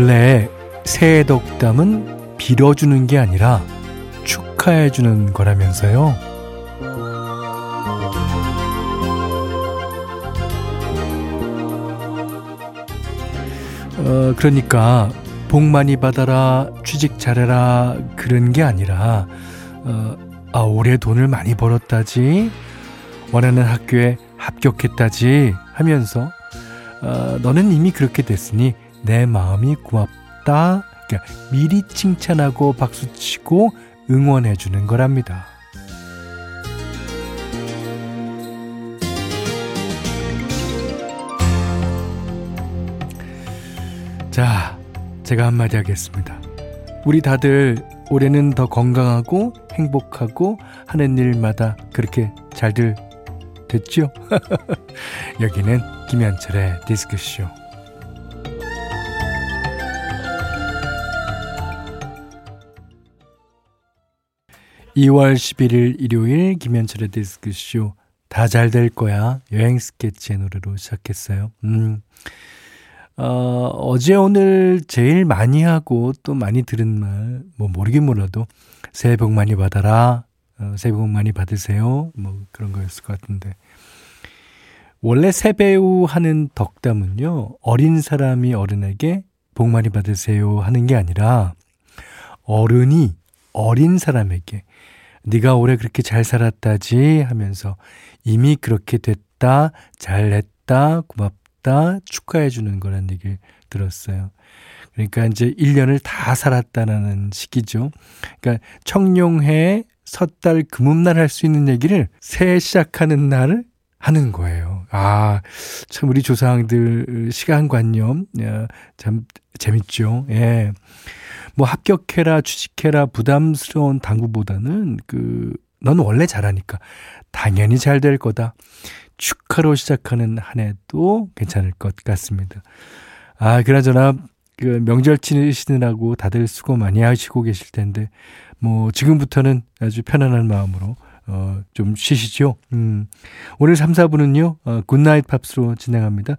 원래 새해 덕담은 빌어주는 게 아니라 축하해주는 거라면서요. 어, 그러니까 복 많이 받아라, 취직 잘해라 그런 게 아니라 어, 아 올해 돈을 많이 벌었다지 원하는 학교에 합격했다지 하면서 어, 너는 이미 그렇게 됐으니 내 마음이 고맙다. 그러니까 미리 칭찬하고 박수치고 응원해 주는 거랍니다. 자, 제가 한마디 하겠습니다. 우리 다들 올해는 더 건강하고 행복하고 하는 일마다 그렇게 잘들 됐죠? 여기는 김현철의 디스크쇼. 2월 11일 일요일 김현철의 디스크쇼 다 잘 될 거야 여행 스케치의 노래로 시작했어요. 음. 어, 어제 오늘 제일 많이 하고 또 많이 들은 말, 뭐 모르긴 몰라도 새해 복 많이 받아라, 어, 새해 복 많이 받으세요. 뭐 그런 거였을 것 같은데. 원래 새배우 하는 덕담은요, 어린 사람이 어른에게 복 많이 받으세요 하는 게 아니라 어른이 어린 사람에게 네가 올해 그렇게 잘 살았다지 하면서 이미 그렇게 됐다, 잘했다, 고맙다. 축하해 주는 거란 얘기를 들었어요. 그러니까 이제 1년을 다 살았다라는 시기죠. 그러니까 청룡해 섣달 금음날 할 수 있는 얘기를 새해 시작하는 날을 하는 거예요. 아, 참 우리 조상들 시간관념 참 재밌죠. 예. 뭐 합격해라, 취직해라 부담스러운 당부보다는 그 넌 원래 잘하니까 당연히 잘 될 거다. 축하로 시작하는 한 해도 괜찮을 것 같습니다. 아, 그나저나, 그 명절 치시느라고 다들 수고 많이 하시고 계실 텐데, 뭐, 지금부터는 아주 편안한 마음으로, 어, 좀 쉬시죠. 음. 오늘 3, 4부는요, 어, Good Night Pops로 진행합니다.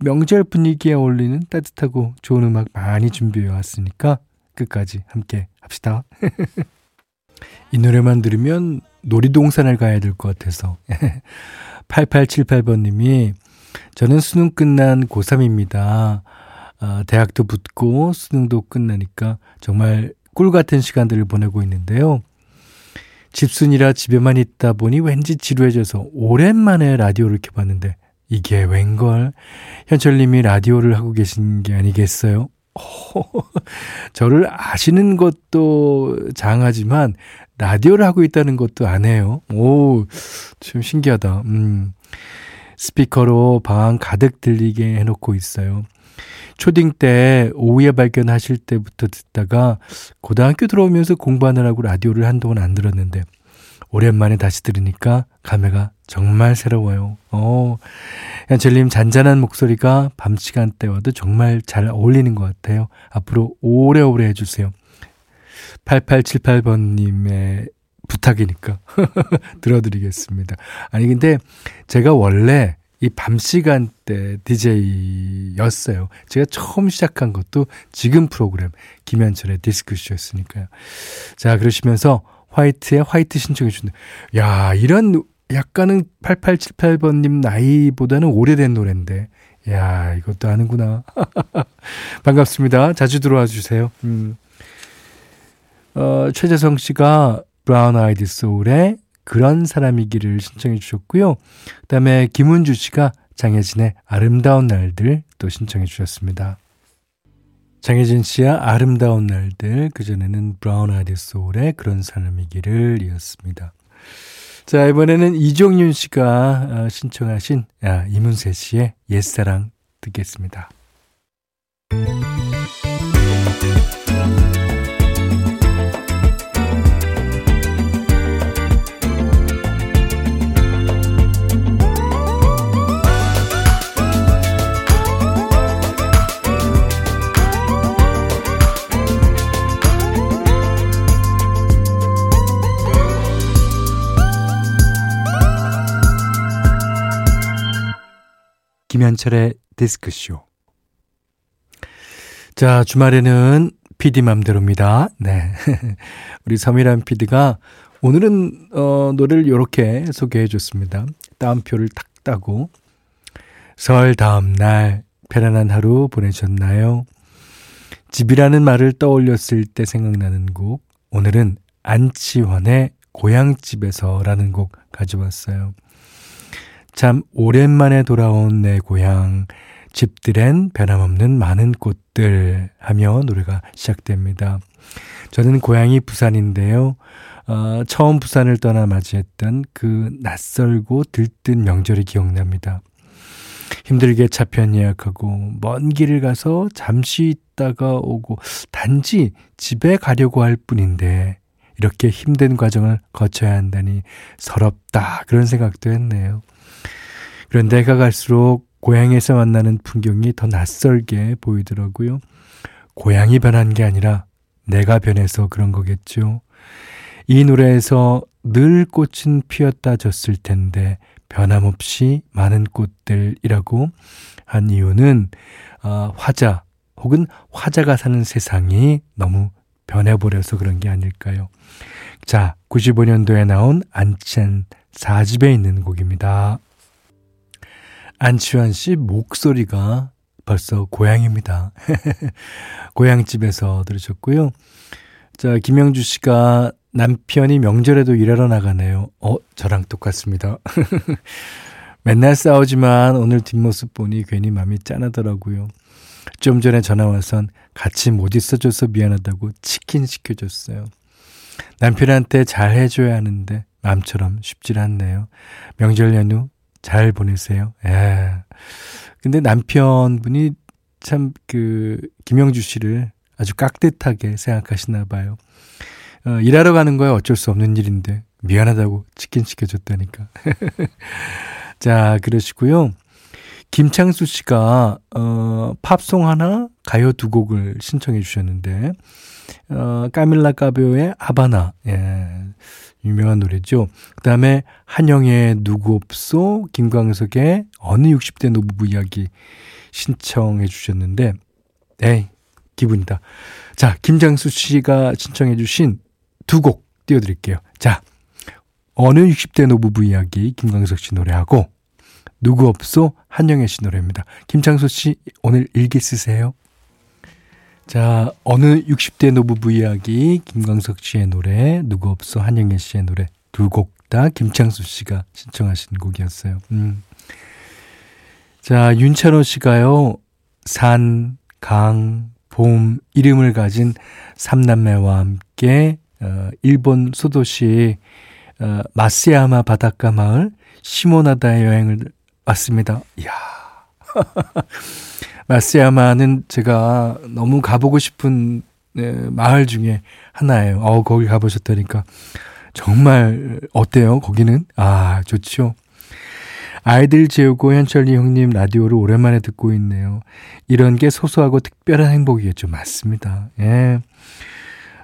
명절 분위기에 어울리는 따뜻하고 좋은 음악 많이 준비해 왔으니까 끝까지 함께 합시다. 이 노래만 들으면 놀이동산을 가야 될 것 같아서. 8878번님이 저는 수능 끝난 고3입니다. 아, 대학도 붙고 수능도 끝나니까 정말 꿀 같은 시간들을 보내고 있는데요. 집순이라 집에만 있다 보니 왠지 지루해져서 오랜만에 라디오를 켜봤는데 이게 웬걸 현철님이 라디오를 하고 계신 게 아니겠어요? 저를 아시는 것도 장하지만 라디오를 하고 있다는 것도 안 해요. 오, 좀 신기하다. 음. 스피커로 방 가득 들리게 해놓고 있어요. 초딩 때 오후에 발견하실 때부터 듣다가 고등학교 들어오면서 공부하느라고 라디오를 한동안 안 들었는데 오랜만에 다시 들으니까 감회가 정말 새로워요. 어, 현철님 잔잔한 목소리가 밤 시간대와도 정말 잘 어울리는 것 같아요. 앞으로 오래오래 해주세요. 8878번님의 부탁이니까 들어드리겠습니다. 아니, 근데 제가 원래 이 밤 시간대 DJ였어요. 제가 처음 시작한 것도 지금 프로그램 김현철의 디스크쇼였으니까요. 자, 그러시면서 화이트의 화이트 신청해 주는데, 야, 이런 약간은 8878번님 나이보다는 오래된 노래인데, 야, 이것도 아는구나. 반갑습니다. 자주 들어와 주세요. 음. 어, 최재성 씨가 브라운 아이디 소울의 그런 사람이기를 신청해 주셨고요. 그 다음에 김은주 씨가 장혜진의 아름다운 날들 또 신청해 주셨습니다. 장혜진 씨의 아름다운 날들, 그전에는 브라운 아이디 소울의 그런 사람이기를 이었습니다. 자, 이번에는 이종윤 씨가 어, 신청하신 아, 이문세 씨의 옛사랑 듣겠습니다. 김현철의 디스크쇼. 자, 주말에는 PD 맘대로입니다. 네. 우리 서미란 PD가 오늘은, 어, 노래를 이렇게 소개해 줬습니다. 따옴표를 탁 따고. 설 다음 날, 편안한 하루 보내셨나요? 집이라는 말을 떠올렸을 때 생각나는 곡. 오늘은 안치환의 고향집에서라는 곡 가져왔어요. 참 오랜만에 돌아온 내 고향. 집들엔 변함없는 많은 꽃들 하며 노래가 시작됩니다. 저는 고향이 부산인데요. 어, 처음 부산을 떠나 맞이했던 그 낯설고 들뜬 명절이 기억납니다. 힘들게 차편 예약하고 먼 길을 가서 잠시 있다가 오고 단지 집에 가려고 할 뿐인데 이렇게 힘든 과정을 거쳐야 한다니 서럽다 그런 생각도 했네요. 그런데 가 갈수록 고향에서 만나는 풍경이 더 낯설게 보이더라고요. 고향이 변한 게 아니라 내가 변해서 그런 거겠죠. 이 노래에서 늘 꽃은 피었다 졌을 텐데 변함없이 많은 꽃들이라고 한 이유는 어, 화자 혹은 화자가 사는 세상이 너무 변해버려서 그런 게 아닐까요? 자, 95년도에 나온 안찬 4집에 있는 곡입니다. 안치환 씨 목소리가 벌써 고향입니다. 고향집에서 들으셨고요. 자, 김영주 씨가 남편이 명절에도 일하러 나가네요. 어, 저랑 똑같습니다. 맨날 싸우지만 오늘 뒷모습 보니 괜히 마음이 짠하더라고요. 좀 전에 전화 와선 같이 못 있어줘서 미안하다고 치킨 시켜줬어요. 남편한테 잘 해줘야 하는데 마음처럼 쉽질 않네요. 명절 연휴 잘 보내세요. 예. 근데 남편분이 참 그 김영주 씨를 아주 깍듯하게 생각하시나 봐요. 어, 일하러 가는 거야 어쩔 수 없는 일인데 미안하다고 치킨 시켜줬다니까. 자, 그러시고요. 김창수 씨가 어, 팝송 하나, 가요 두 곡을 신청해 주셨는데 어, 까밀라 까베오의 아바나. 예. 유명한 노래죠. 그 다음에 한영의 누구 없소, 김광석의 어느 60대 노부부 이야기 신청해 주셨는데, 에이, 기분이다. 자, 김장수 씨가 신청해 주신 두 곡 띄워 드릴게요. 자, 어느 60대 노부부 이야기 김광석 씨 노래하고, 누구 없소 한영애 씨 노래입니다. 김창수 씨 오늘 일기 쓰세요. 자, 어느 60대 노부부 이야기, 김광석 씨의 노래, 누구 없어 한영애 씨의 노래 두 곡 다 김창수 씨가 신청하신 곡이었어요. 음. 자, 윤찬호 씨가요, 산, 강, 봄, 이름을 가진 삼남매와 함께, 어, 일본 소도시, 어, 마스야마 바닷가 마을, 시모나다의 여행을 왔습니다. 이야. 마스야마는 제가 너무 가보고 싶은 네, 마을 중에 하나예요. 어, 거기 가보셨다니까. 정말 어때요? 거기는? 아, 좋죠. 아이들 재우고 현철리 형님 라디오를 오랜만에 듣고 있네요. 이런 게 소소하고 특별한 행복이겠죠. 맞습니다. 예.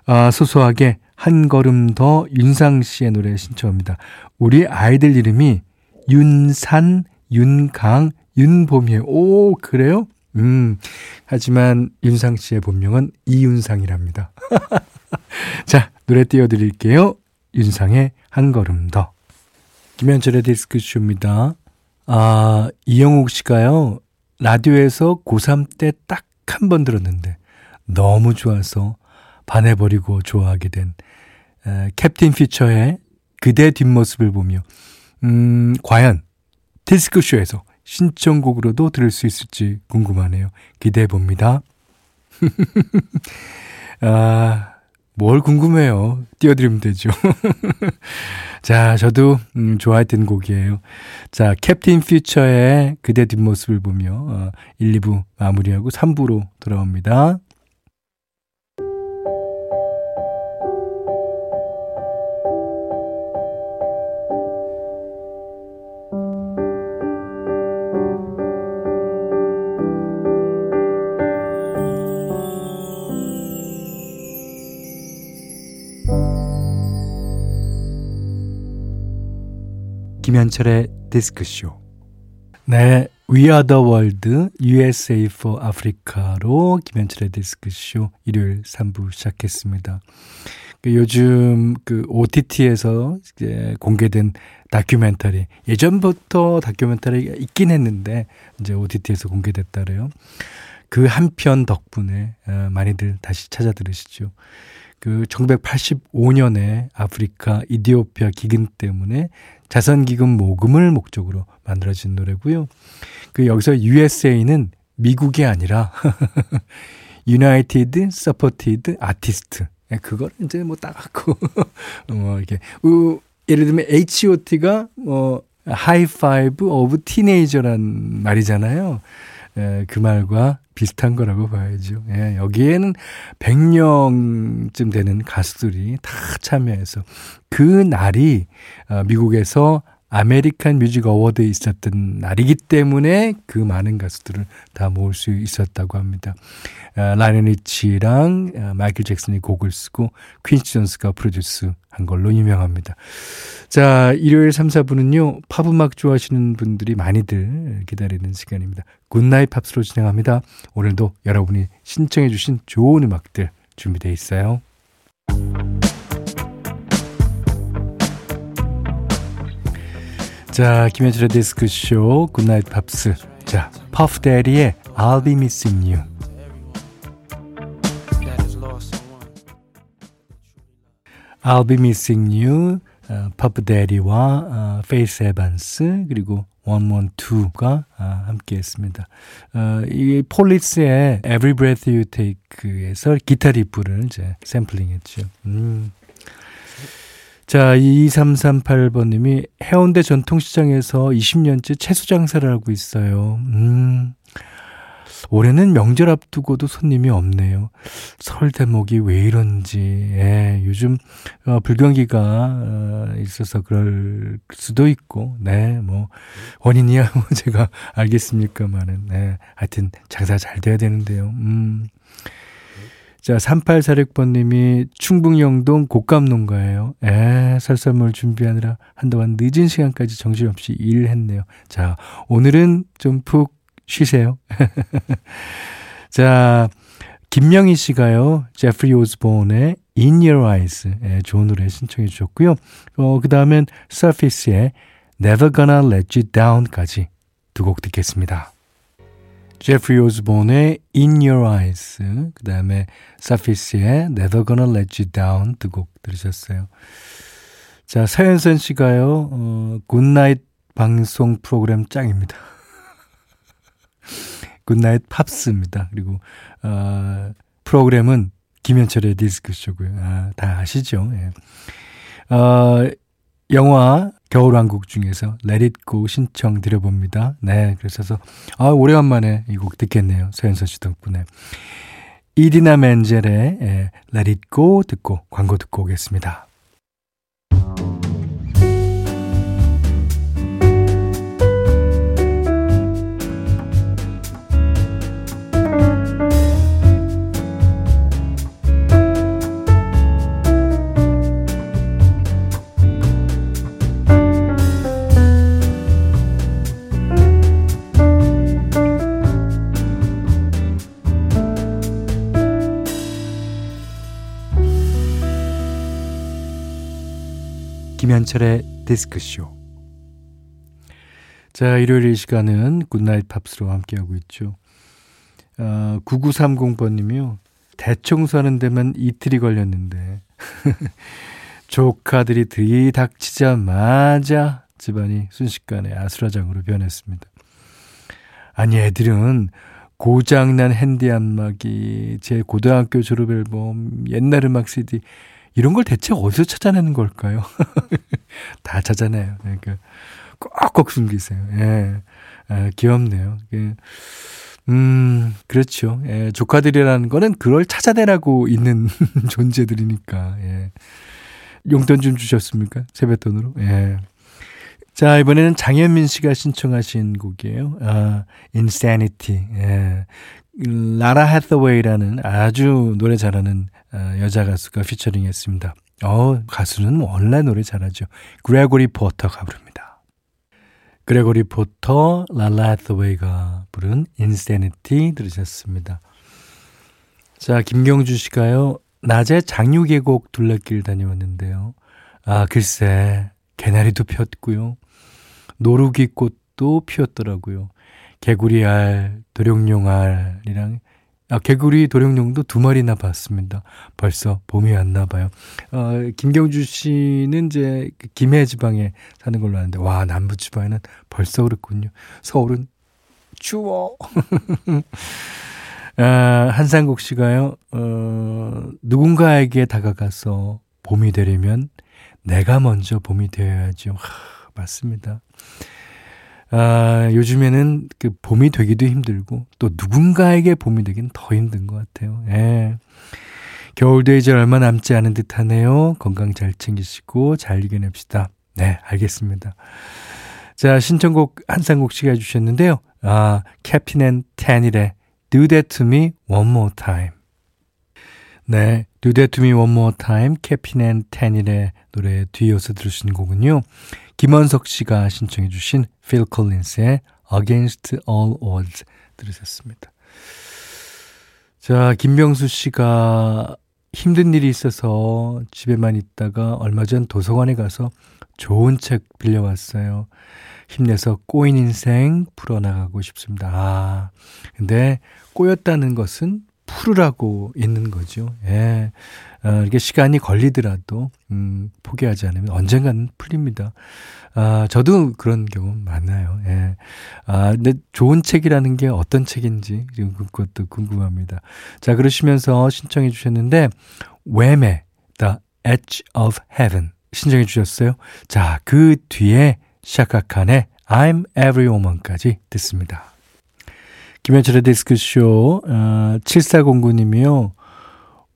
아, 소소하게 한 걸음 더 윤상 씨의 노래 신청합니다. 우리 아이들 이름이 윤산, 윤강, 윤봄이에요. 오, 그래요? 음, 하지만 윤상 씨의 본명은 이윤상이랍니다. 자, 노래 띄워드릴게요. 윤상의 한 걸음 더. 김현철의 디스크쇼입니다. 아, 이영욱 씨가요, 라디오에서 고3 때 딱 한 번 들었는데, 너무 좋아서 반해버리고 좋아하게 된, 에, 캡틴 피처의 그대 뒷모습을 보며, 음, 과연 디스크쇼에서 신청곡으로도 들을 수 있을지 궁금하네요. 기대해 봅니다. 아, 뭘 궁금해요. 띄워드리면 되죠. 자, 저도 음, 좋아했던 곡이에요. 자, 캡틴 퓨처의 그대 뒷모습을 보며 어, 1, 2부 마무리하고 3부로 돌아옵니다. 김현철의 디스크쇼. 네, We Are the World, USA for Africa로 김현철의 디스크쇼 일요일 3부 시작했습니다. 그 요즘 그 OTT에서 이제 공개된 다큐멘터리, 예전부터 다큐멘터리가 있긴 했는데, 이제 OTT에서 공개됐다래요. 그 한 편 덕분에 어, 많이들 다시 찾아 들으시죠. 그 1985년에 아프리카 이디오피아 기근 때문에 자선 기금 모금을 목적으로 만들어진 노래고요. 그 여기서 USA는 미국이 아니라 United Support of Artist. 예, 그걸 이제 뭐 따갖고 뭐 이렇게 우, 예를 들면 H.O.T가 뭐 High Five of Teenager란 말이잖아요. 예, 그 말과 비슷한 거라고 봐야죠. 예, 여기에는 100명쯤 되는 가수들이 다 참여해서 그 날이 어, 미국에서 American Music Award에 있었던 날이기 때문에 그 많은 가수들을 다 모을 수 있었다고 합니다. 아, 라이오넬 리치랑 아, 마이클 잭슨이 곡을 쓰고 퀸시 존스가 produce 한 걸로 유명합니다. 자, 일요일 3, 4부는요, 팝음악 좋아하시는 분들이 많이들 기다리는 시간입니다. Good Night Pops로 진행합니다. 오늘도 여러분이 신청해 주신 좋은 음악들 준비되어 있어요. 자, 김현철의 디스크쇼 Good Night Pops. 자, 퍼프 대디의 I'll be missing you. I'll be missing you. 어, 퍼프 대디와 어, 페이스 에반스 그리고 원원투가 아, 함께 했습니다. 어, 이 폴리스의 Every Breath You Take에서 기타 riff를 이제 샘플링 했죠. 음. 자, 2338번님이 해운대 전통시장에서 20년째 채소 장사를 하고 있어요. 음, 올해는 명절 앞두고도 손님이 없네요. 설 대목이 왜 이런지, 예, 요즘, 어, 불경기가, 어, 있어서 그럴 수도 있고, 네, 뭐, 원인이야, 뭐, 제가 알겠습니까만은, 네, 하여튼 장사 잘 돼야 되는데요. 음. 자, 3846번님이 충북 영동 곡감농가예요. 에, 설설물 준비하느라 한동안 늦은 시간까지 정신없이 일을 했네요. 자, 오늘은 좀 푹 쉬세요. 자, 김명희 씨가요, 제프리 오즈본의 In Your Eyes, 예, 좋은 노래 신청해 주셨고요. 어, 그 다음엔 Surface의 Never Gonna Let You Down까지 두 곡 듣겠습니다. 제프리 오즈본의 In Your Eyes, 그 다음에 Surface의 Never Gonna Let You Down 두 곡 들으셨어요. 자, 서현선 씨가요, 어, Good Night 방송 프로그램 짱입니다. Good Night Pops입니다. 그리고, 어, 프로그램은 김현철의 디스크쇼고요. 아, 다 아시죠? 예. 어, 영화 겨울왕국 중에서 Let It Go 신청 드려봅니다. 네, 그래서 아 오래간만에 이 곡 듣겠네요. 서현서 씨 덕분에. 이디나 멘젤의 Let It Go 듣고 광고 듣고 오겠습니다. 김현철의 디스크쇼. 자, 일요일 이 시간은 Good Night Pops로 함께하고 있죠. 어, 9930번님이요. 대청소하는 데만 이틀이 걸렸는데. 조카들이 들이닥치자마자 집안이 순식간에 아수라장으로 변했습니다. 아니, 애들은 고장난 handy 안마기, 제 고등학교 졸업 앨범, 옛날 음악 CD, 이런 걸 대체 어디서 찾아내는 걸까요? 다 찾아내요. 그러니까 꼭꼭 숨기세요. 예. 아, 귀엽네요. 예. 음, 그렇죠. 예, 조카들이라는 거는 그걸 찾아내라고 있는 존재들이니까, 예. 용돈 좀 주셨습니까? 세뱃돈으로? 예. 자, 이번에는 장현민 씨가 신청하신 곡이에요. 아, Insanity. 예. 라라 해서웨이라는 아주 노래 잘하는 어, 여자 가수가 피처링 했습니다. 어, 가수는 원래 노래 잘하죠. 그레고리 포터가 부릅니다. 그레고리 포터, 랄라 해서웨이가 부른 Insanity 들으셨습니다. 자, 김경주 씨가요. 낮에 장유 계곡 둘레길 다녀왔는데요. 아, 글쎄, 개나리도 폈고요. 노루귀 꽃도 피었더라고요. 개구리 알, 도룡뇽 알이랑 아, 개구리 도룡뇽도 두 마리나 봤습니다. 벌써 봄이 왔나 봐요. 어, 김경주 씨는 이제 그 김해 지방에 사는 걸로 아는데 와 남부 지방에는 벌써 그렇군요. 서울은 추워. 아, 한상국 씨가요. 어, 누군가에게 다가가서 봄이 되려면 내가 먼저 봄이 되어야죠. 하, 맞습니다. 아, 요즘에는 그 봄이 되기도 힘들고 또 누군가에게 봄이 되긴 더 힘든 것 같아요. 예. 겨울도 이제 얼마 남지 않은 듯 하네요. 건강 잘 챙기시고 잘 이겨냅시다. 네, 알겠습니다. 자, 신청곡 한상국 씨가 해주셨는데요. 아, 캡틴 앤 테닐의 Do That To Me One More Time. 네, Do That To Me One More Time, 캡틴 앤 테닐의 노래 뒤이어서 들으신 곡은요. 김원석 씨가 신청해 주신 필 콜린스의 Against All Odds 들으셨습니다. 자, 김병수 씨가 힘든 일이 있어서 집에만 있다가 얼마 전 도서관에 가서 좋은 책 빌려왔어요. 힘내서 꼬인 인생 풀어나가고 싶습니다. 아, 근데 꼬였다는 것은 풀으라고 있는 거죠. 예. 어, 이게 시간이 걸리더라도, 음, 포기하지 않으면 언젠가는 풀립니다. 아, 저도 그런 경우 많아요. 예. 아, 근데 좋은 책이라는 게 어떤 책인지, 그것도 궁금합니다. 자, 그러시면서 신청해 주셨는데, 웸의 The Edge of Heaven 신청해 주셨어요. 자, 그 뒤에 샤카칸의 I'm Every Woman까지 듣습니다. 김현철의 디스크쇼, 어, 7409님이요.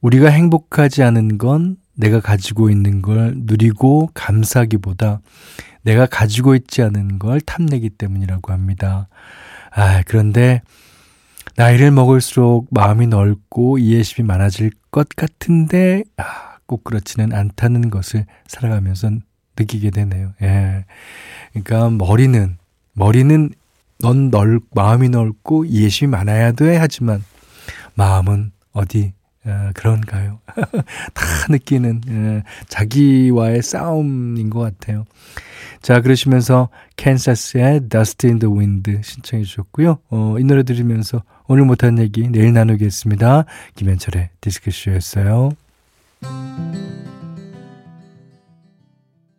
우리가 행복하지 않은 건 내가 가지고 있는 걸 누리고 감사하기보다 내가 가지고 있지 않은 걸 탐내기 때문이라고 합니다. 아, 그런데 나이를 먹을수록 마음이 넓고 이해심이 많아질 것 같은데, 아, 꼭 그렇지는 않다는 것을 살아가면서 느끼게 되네요. 예. 그러니까 머리는, 머리는 넌 넓, 마음이 넓고 이해심이 많아야 돼 하지만 마음은 어디 어, 그런가요? 다 느끼는 어, 자기와의 싸움인 것 같아요. 자 그러시면서 캔사스의 Dust in the Wind 신청해 주셨고요. 어, 이 노래 들으면서 오늘 못한 얘기 내일 나누겠습니다. 김현철의 디스크쇼였어요.